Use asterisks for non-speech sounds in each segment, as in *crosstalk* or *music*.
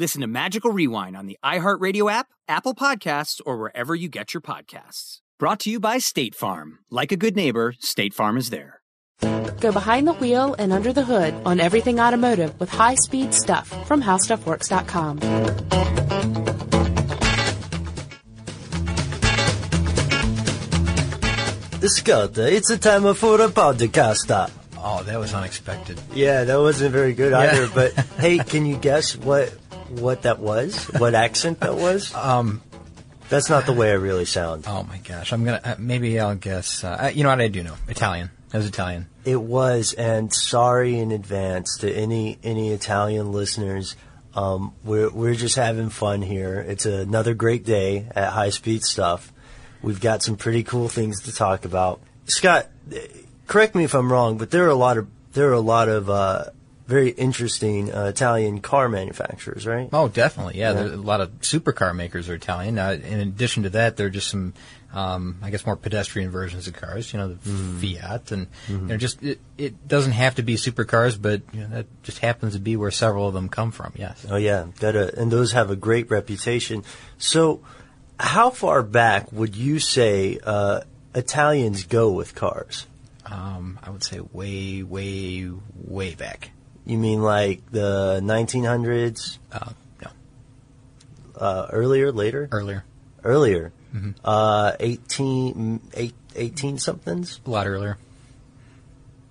Listen to Magical Rewind on the iHeartRadio app, Apple Podcasts, or wherever you get your podcasts. Brought to you by State Farm. Like a good neighbor, State Farm is there. Go behind the wheel and under the hood on everything automotive with high speed stuff from howstuffworks.com. Scott, it's a time for a podcast. Oh, that was unexpected. Yeah, that wasn't very good Yeah. either. But hey, *laughs* can you guess what what that was? What accent that was? *laughs* Um, That's not the way I really sound. oh my gosh, I'm gonna uh, maybe I'll guess. Uh, I- you know what I do know? Italian. That was Italian. It was, and sorry in advance to any any Italian listeners. Um, we're we're just having fun here. It's another great day at High Speed Stuff. We've got some pretty cool things to talk about. Scott, eh, correct me if I'm wrong, but there are a lot of there are a lot of uh, very interesting uh, Italian car manufacturers, right? Oh, definitely. Yeah, Yeah. There, a lot of supercar makers are Italian. Uh, in addition to that, there are just some, um, I guess, more pedestrian versions of cars. You know, the Mm-hmm. Fiat, and you know, just it, it doesn't have to be supercars, but you know, that just happens to be where several of them come from. Yes. Oh yeah, got a, and those have a great reputation. So, how far back would you say uh, Italians go with cars? Um, I would say way, way, way back. You mean like the 1900s? Uh, no, Uh, earlier, later, earlier, earlier, Mm-hmm. uh, 18, eight, 18 somethings. a lot earlier.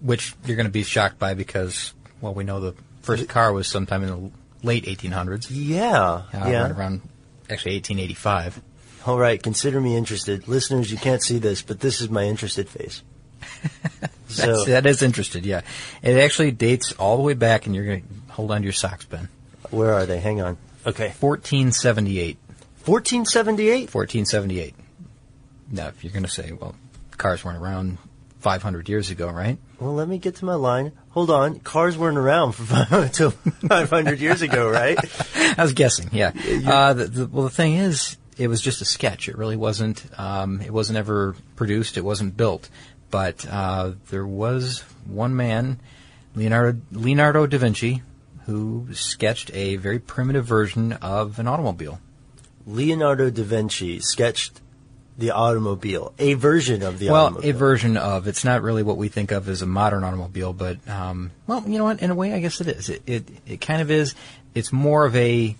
Which you're going to be shocked by because, well, we know the first car was sometime in the late 1800s. Yeah, Uh, yeah. right around actually 1885. All right, consider me interested, listeners. You can't see this, but this is my interested face. *laughs* so, That's, that is interested, yeah. It actually dates all the way back, and you're going to hold on to your socks, Ben. where are they? Hang on. Okay, 1478. 1478. 1478. Now, if you're going to say, well, cars weren't around 500 years ago, right? Well, let me get to my line. Hold on. Cars weren't around for *laughs* until 500 years ago, right? *laughs* I was guessing, yeah. Uh, the, the, well, the thing is, it was just a sketch. It really wasn't. Um, it wasn't ever produced. It wasn't built. But uh, there was one man, Leonardo Leonardo da Vinci, who sketched a very primitive version of an automobile. Leonardo da Vinci sketched the automobile, a version of the well, automobile. a version of. It's not really what we think of as a modern automobile, but um, well, you know what? In a way, I guess it is. It it, it kind of is. It's more of a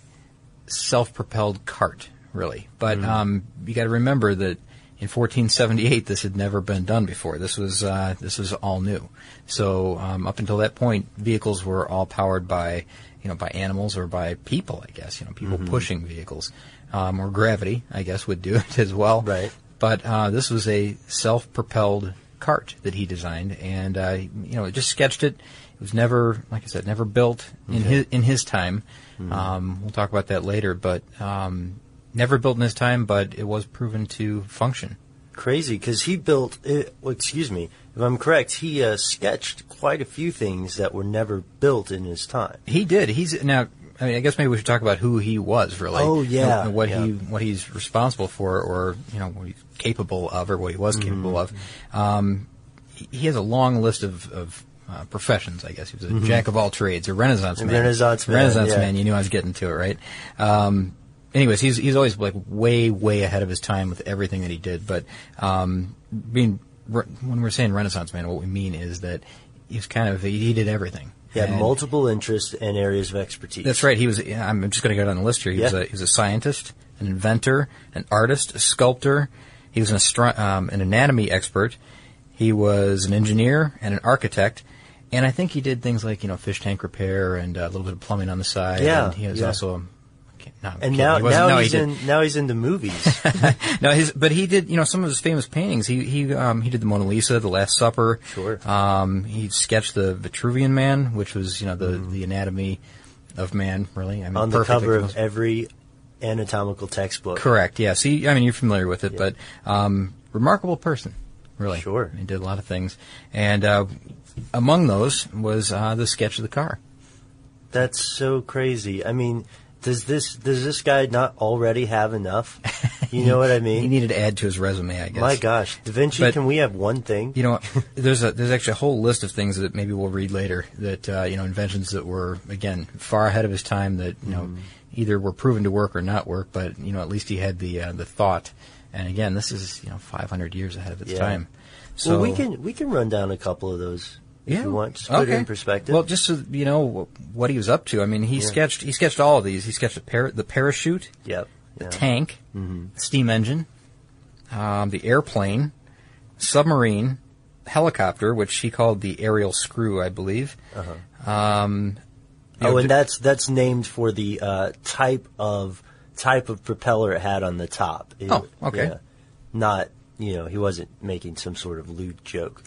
self-propelled cart, really. But um, you got to remember that in 1478, this had never been done before. This was uh, this was all new. So um, up until that point, vehicles were all powered by you know by animals or by people. I guess you know people pushing vehicles um, or gravity. I guess would do *laughs* it as well. Right. But uh, this was a self-propelled cart that he designed, and uh, you know, it just sketched it. It was never, like I said, never built in his in his time. Um, we'll talk about that later, but um, never built in his time. But it was proven to function. Crazy, because he built. It, well, excuse me, if I'm correct, he uh, sketched quite a few things that were never built in his time. He did. He's now. I mean, I guess maybe we should talk about who he was really. Oh, yeah, what yeah. he what he's responsible for, or you know, what he's capable of, or what he was capable of. Um, he, he has a long list of. of uh, professions, I guess. He was a jack of all trades, a Renaissance man. Renaissance man, Renaissance yeah. man. You knew I was getting to it, right? Um, anyways, he's he's always like way way ahead of his time with everything that he did. But um, being when we're saying Renaissance man, what we mean is that he was kind of he did everything. He had And- multiple interests and areas of expertise. That's right. He was. I'm just going to go down the list here. He was a he was a scientist, an inventor, an artist, a sculptor. He was an astro- um, an anatomy expert. He was an engineer and an architect. And I think he did things like you know fish tank repair and a little bit of plumbing on the side. Yeah, and he was yeah. also. Okay, No, I'm And kidding. now, He now no, he's did- in now he's into movies. *laughs* no, his but he did you know some of his famous paintings. He he um, he did the Mona Lisa, the Last Supper. Sure. Um, he sketched the Vitruvian Man, which was you know the the anatomy of man. Really, I mean, on the cover of every anatomical textbook. Correct. Yeah. See, I mean, you're familiar with it, but um, remarkable person, really. Sure. He did a lot of things, and uh, among those was uh, the sketch of the car. That's so crazy. I mean, does this does this guy not already have enough? You know what I *laughs* mean? He needed to add to his resume, I guess. My gosh, Da Vinci, But- can we have one thing? You know, *laughs* there's a there's actually a whole list of things that maybe we'll read later that uh, you know inventions that were again far ahead of his time that you know Mm-hmm. either were proven to work or not work, but you know at least he had the uh, the thought. And again, this is you know 500 years ahead of its Yeah. time. So well, we can we can run down a couple of those if you want. Just put it in perspective. Well, just so you know what he was up to. I mean, he Yeah. sketched he sketched all of these. He sketched the, par- the parachute, yep. the yeah. tank, Mhm. the steam engine, um, the airplane, submarine, helicopter, which he called the aerial screw, I believe. Uh-huh. Um, Oh, know, and d- that's that's named for the uh, type of type of propeller it had on the top. It- Oh, okay. yeah. Not you know he wasn't making some sort of lewd joke.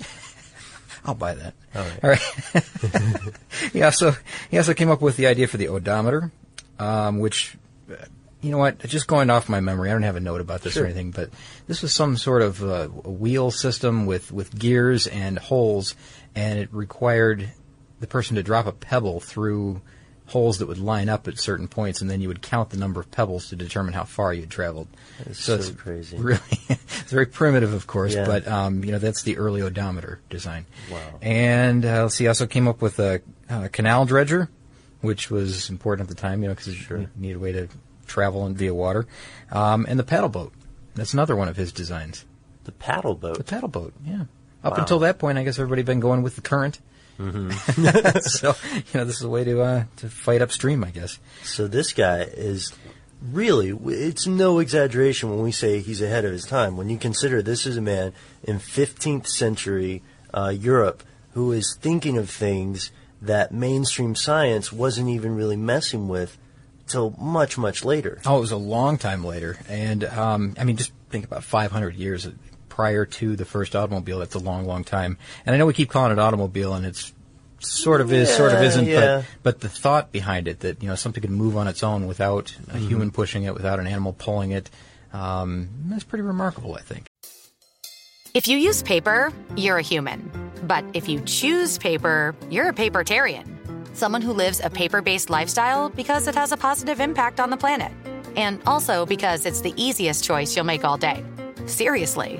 I'll buy that. All right. All right. *laughs* he also he also came up with the idea for the odometer, um, which uh, you know what? Just going off my memory, I don't have a note about this Sure. or anything, but this was some sort of uh, a wheel system with with gears and holes, and it required the person to drop a pebble through holes that would line up at certain points, and then you would count the number of pebbles to determine how far you had traveled. That's so it's crazy. *laughs* Really, it's very primitive, of course, Yeah. but um, you know that's the early odometer design. Wow. And uh, let's see, he also came up with a, uh canal dredger, which was important at the time, you know, because you needed a way to travel and via water. Um, and the paddle boat. That's another one of his designs. The paddle boat. The paddle boat, yeah. Up Wow. until that point, I guess everybody had been going with the current. Mm-hmm. *laughs* so you know, this is a way to uh, to fight upstream, I guess. So this guy is really, it's no exaggeration when we say he's ahead of his time. When you consider this is a man in 15th century uh, Europe who is thinking of things that mainstream science wasn't even really messing with till much, much later. Oh, it was a long time later, and um, I mean, just think about 500 years prior to the first automobile. That's a long, long time. And I know we keep calling it automobile, and it's sort of is, sort of isn't. yeah. But but the thought behind it that you know something could move on its own without a Mhm. human pushing it, without an animal pulling it, um, that's pretty remarkable, I think. If you use paper, you're a human. But if you choose paper, you're a papertarian. Someone who lives a paper based lifestyle because it has a positive impact on the planet. And also because it's the easiest choice you'll make all day. Seriously.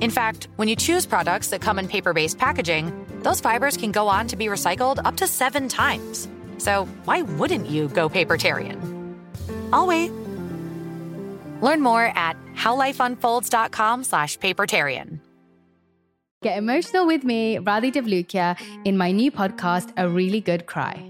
In fact, when you choose products that come in paper based packaging, those fibers can go on to be recycled up to seven times. So why wouldn't you go papertarian? I'll wait. Learn more at howlifeunfolds.com slash papertarian. Get emotional with me, Radhi Devlukia, in my new podcast, A Really Good Cry.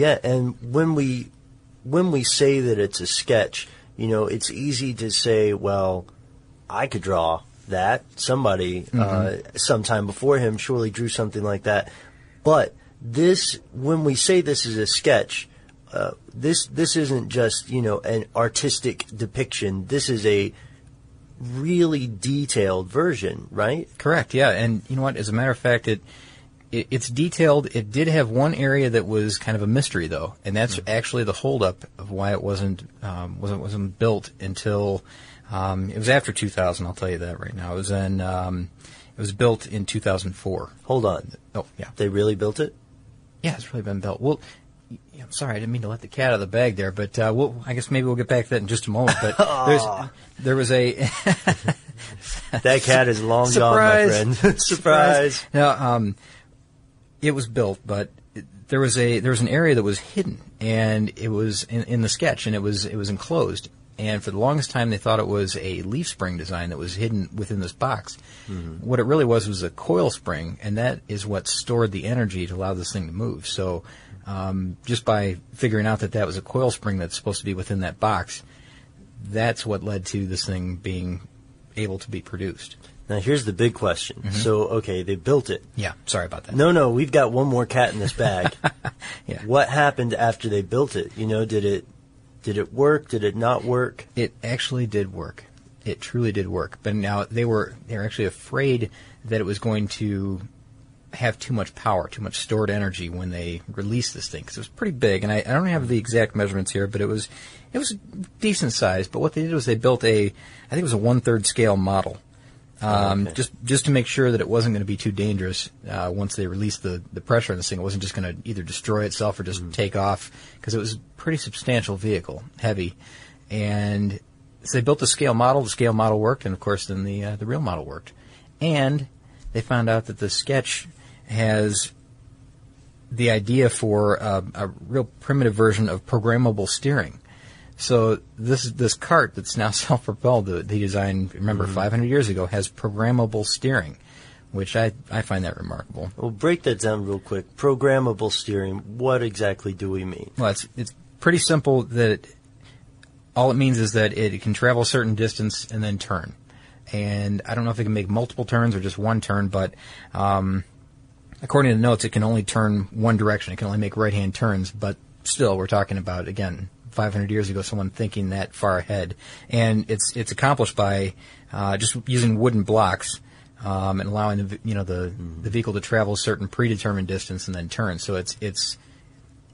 Yeah, and when we when we say that it's a sketch, you know, it's easy to say, well, I could draw that. Somebody uh, sometime before him surely drew something like that. But this, when we say this is a sketch, uh, this this isn't just you know an artistic depiction. This is a really detailed version, right? Correct. Yeah, and you know what? As a matter of fact, it, it it's detailed. It did have one area that was kind of a mystery, though, and that's actually the holdup of why it wasn't um, wasn't wasn't built until um, it was after 2000. I'll tell you that right now. It was in um, it was built in 2004. Hold on. Oh yeah, They really built it. yeah, it's really been built. Well. I'm sorry, I didn't mean to let the cat out of the bag there, but uh, we'll, I guess maybe we'll get back to that in just a moment. But *laughs* there's, there was a *laughs* That cat is long gone, my Surprise. friend. *laughs* Surprise. Now, um, it was built, but it- there was a there was an area that was hidden, and it was in, in the sketch, and it was it was enclosed. And for the longest time, they thought it was a leaf spring design that was hidden within this box. What it really was was a coil spring, and that is what stored the energy to allow this thing to move. So, um, just by figuring out that that was a coil spring that's supposed to be within that box, that's what led to this thing being able to be produced. Now here's the big question. Mm-hmm. So okay, they built it. Yeah, sorry about that. No, no, we've got one more cat in this bag. *laughs* Yeah. What happened after they built it? You know, did it did it work? Did it not work? It actually did work. It truly did work. But now they were they were actually afraid that it was going to have too much power, too much stored energy when they released this thing because it was pretty big. And I, I don't have the exact measurements here, but it was it was decent size. But what they did was they built a I think it was a one third scale model. Um, Okay. Just just to make sure that it wasn't going to be too dangerous uh, once they released the, the pressure on this thing. It wasn't just going to either destroy itself or just take off because it was a pretty substantial vehicle, heavy. And so they built the scale model. The scale model worked, and of course, then the uh, the real model worked. And they found out that the sketch has the idea for a, a real primitive version of programmable steering. So this this cart that's now *laughs* self-propelled that they designed, remember, 500 years ago, has programmable steering, which I, I find that remarkable. Well, break that down real quick. Programmable steering. What exactly do we mean? Well, it's it's pretty simple. That all it means is that it can travel a certain distance and then turn. And I don't know if it can make multiple turns or just one turn, but um, according to the notes, it can only turn one direction. It can only make right-hand turns, but still, we're talking about again 500 years ago, someone thinking that far ahead, and it's it's accomplished by uh, just using wooden blocks. um, and allowing the you know the the vehicle to travel a certain predetermined distance and then turn. So it's it's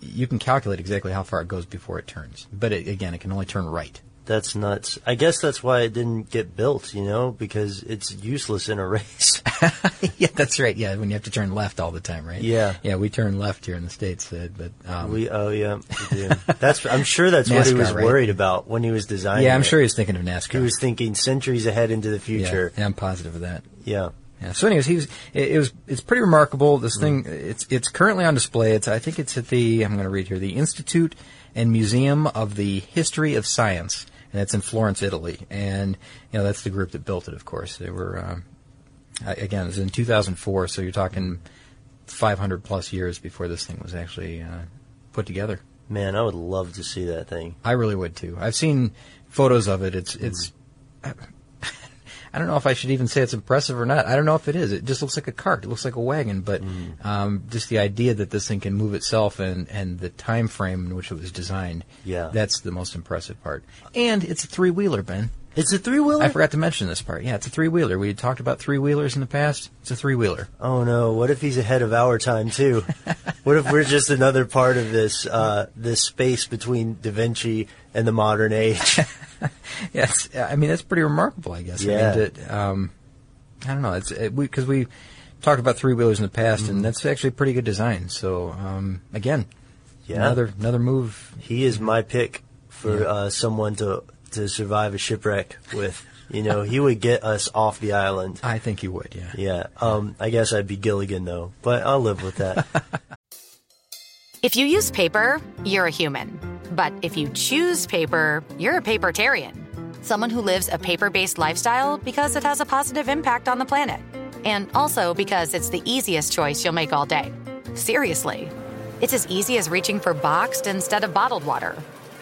you can calculate exactly how far it goes before it turns. But it, again, it can only turn right. That's nuts. I guess that's why it didn't get built, you know, because it's useless in a *laughs* race. *laughs* yeah, that's right. Yeah, when you have to turn left all the time, right? Yeah. yeah. We turn left here in the states, but um, we oh yeah, we. That's I'm sure that's what he was right? worried about when he was designing. yeah, I'm it. sure he's thinking of NASCAR. he was thinking centuries ahead into the future. yeah, I'm positive of that. Yeah. Yeah. So, anyways, he was. It, it was. It's pretty remarkable. This thing. It's. It's currently on display. It's. I think it's at the. I'm going to read here. The Institute and Museum of the History of Science, and it's in Florence, Italy. And you know that's the group that built it. Of course, they were. Um, again, it was in 2004. So you're talking 500 plus years before this thing was actually uh, put together. Man, I would love to see that thing. I really would too. I've seen photos of it. It's it's. I don't know if I should even say it's impressive or not. I don't know if it is. It just looks like a cart. It looks like a wagon. But um, just the idea that this thing can move itself and and the time frame in which it was designed. Yeah. that's the most impressive part. And it's a three wheeler, Ben. It's a three wheeler. I forgot to mention this part. Yeah, it's a three wheeler. We talked about three wheelers in the past. It's a three wheeler. Oh no! What if he's ahead of our time too? *laughs* what if we're just another part of this uh, this space between Da Vinci and the modern age? *laughs* Yes, I mean that's pretty remarkable. I guess. Yeah. I, mean, that, um, I don't know. It's because we, 'cause we talked about three wheelers in the past, Mm-hmm. and that's actually a pretty good design. So um, again, Yeah. another another move. he is my pick for uh, someone to to survive a shipwreck with. You know, he would get us off the island. I think he would. Yeah. Yeah. Um, I guess I'd be Gilligan though, but I'll live with that. *laughs* If you use paper, you're a human. But if you choose paper, you're a papertarian. Someone who lives a paper based lifestyle because it has a positive impact on the planet. And also because it's the easiest choice you'll make all day. Seriously. It's as easy as reaching for boxed instead of bottled water.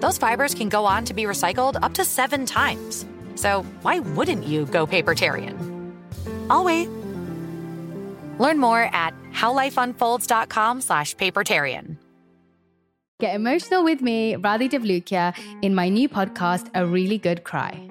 those fibers can go on to be recycled up to seven times. So why wouldn't you go papertarian? I'll wait. Learn more at howlifeunfolds.com slash papertarian. Get emotional with me, Radhi Devlukia, in my new podcast, A Really Good Cry.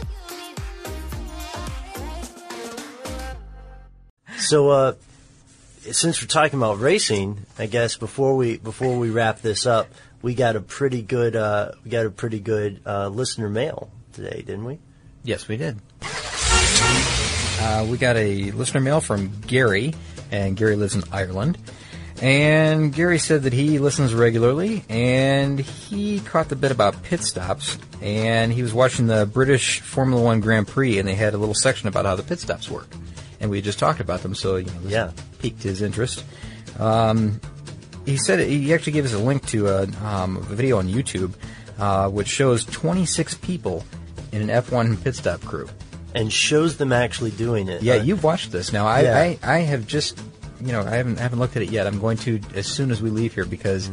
So, uh, since we're talking about racing, I guess before we before we wrap this up, we got a pretty good uh, we got a pretty good uh, listener mail today, didn't we? Yes, we did. Uh, we got a listener mail from Gary, and Gary lives in Ireland. And Gary said that he listens regularly, and he caught the bit about pit stops, and he was watching the British Formula One Grand Prix, and they had a little section about how the pit stops work, and we just talked about them, so you know, this Yeah. piqued his interest. Um, he said he actually gave us a link to a, um, a video on YouTube, uh, which shows 26 people in an F1 pit stop crew. And shows them actually doing it. Yeah, Uh, you've watched this now. I, Yeah. I, I have just, you know, I haven't I haven't looked at it yet. I'm going to as soon as we leave here because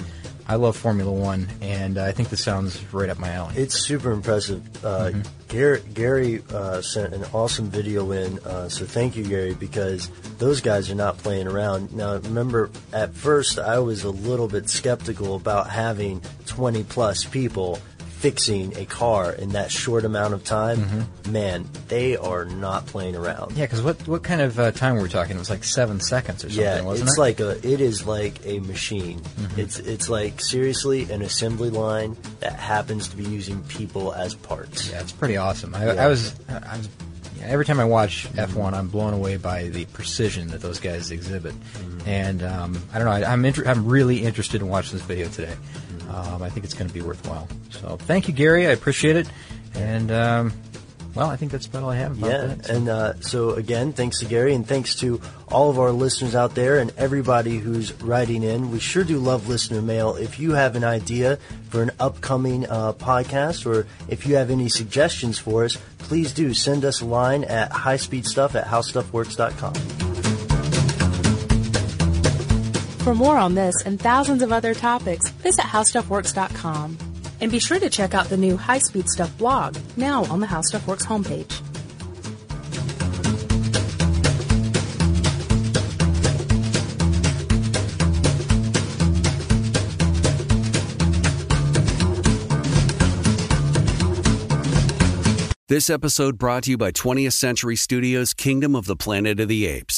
I love Formula One, and I think this sounds right up my alley. It's super impressive. Uh, Gary, Gary uh, sent an awesome video in, uh, so thank you, Gary, because those guys are not playing around. Now, remember, at first I was a little bit skeptical about having 20 plus people fixing a car in that short amount of time. Man, they are not playing around. Yeah, because what what kind of uh, time were we talking? It was like seven seconds or something, Yeah, wasn't it's it? like a it is like a machine. Mhm. It's it's like seriously an assembly line that happens to be using people as parts. Yeah, it's pretty awesome. I, Yeah. I was I was every time I watch F1, I'm blown away by the precision that those guys exhibit, and um, I don't know. I, I'm inter- I'm really interested in watching this video today. Um, I think it's going to be worthwhile. So thank you, Gary. I appreciate it, and um, well, I think that's about all I have. About Yeah, that. and uh, so again, thanks to Gary, and thanks to all of our listeners out there and everybody who's writing in. We sure do love listener mail. If you have an idea for an upcoming uh, podcast, or if you have any suggestions for us, please do send us a line at highspeedstuff at howstuffworks.com. For more on this and thousands of other topics, visit howstuffworks.com. And be sure to check out the new High Speed Stuff blog, now on the How Stuff Works homepage. This episode brought to you by 20th Century Studios' Kingdom of the Planet of the Apes.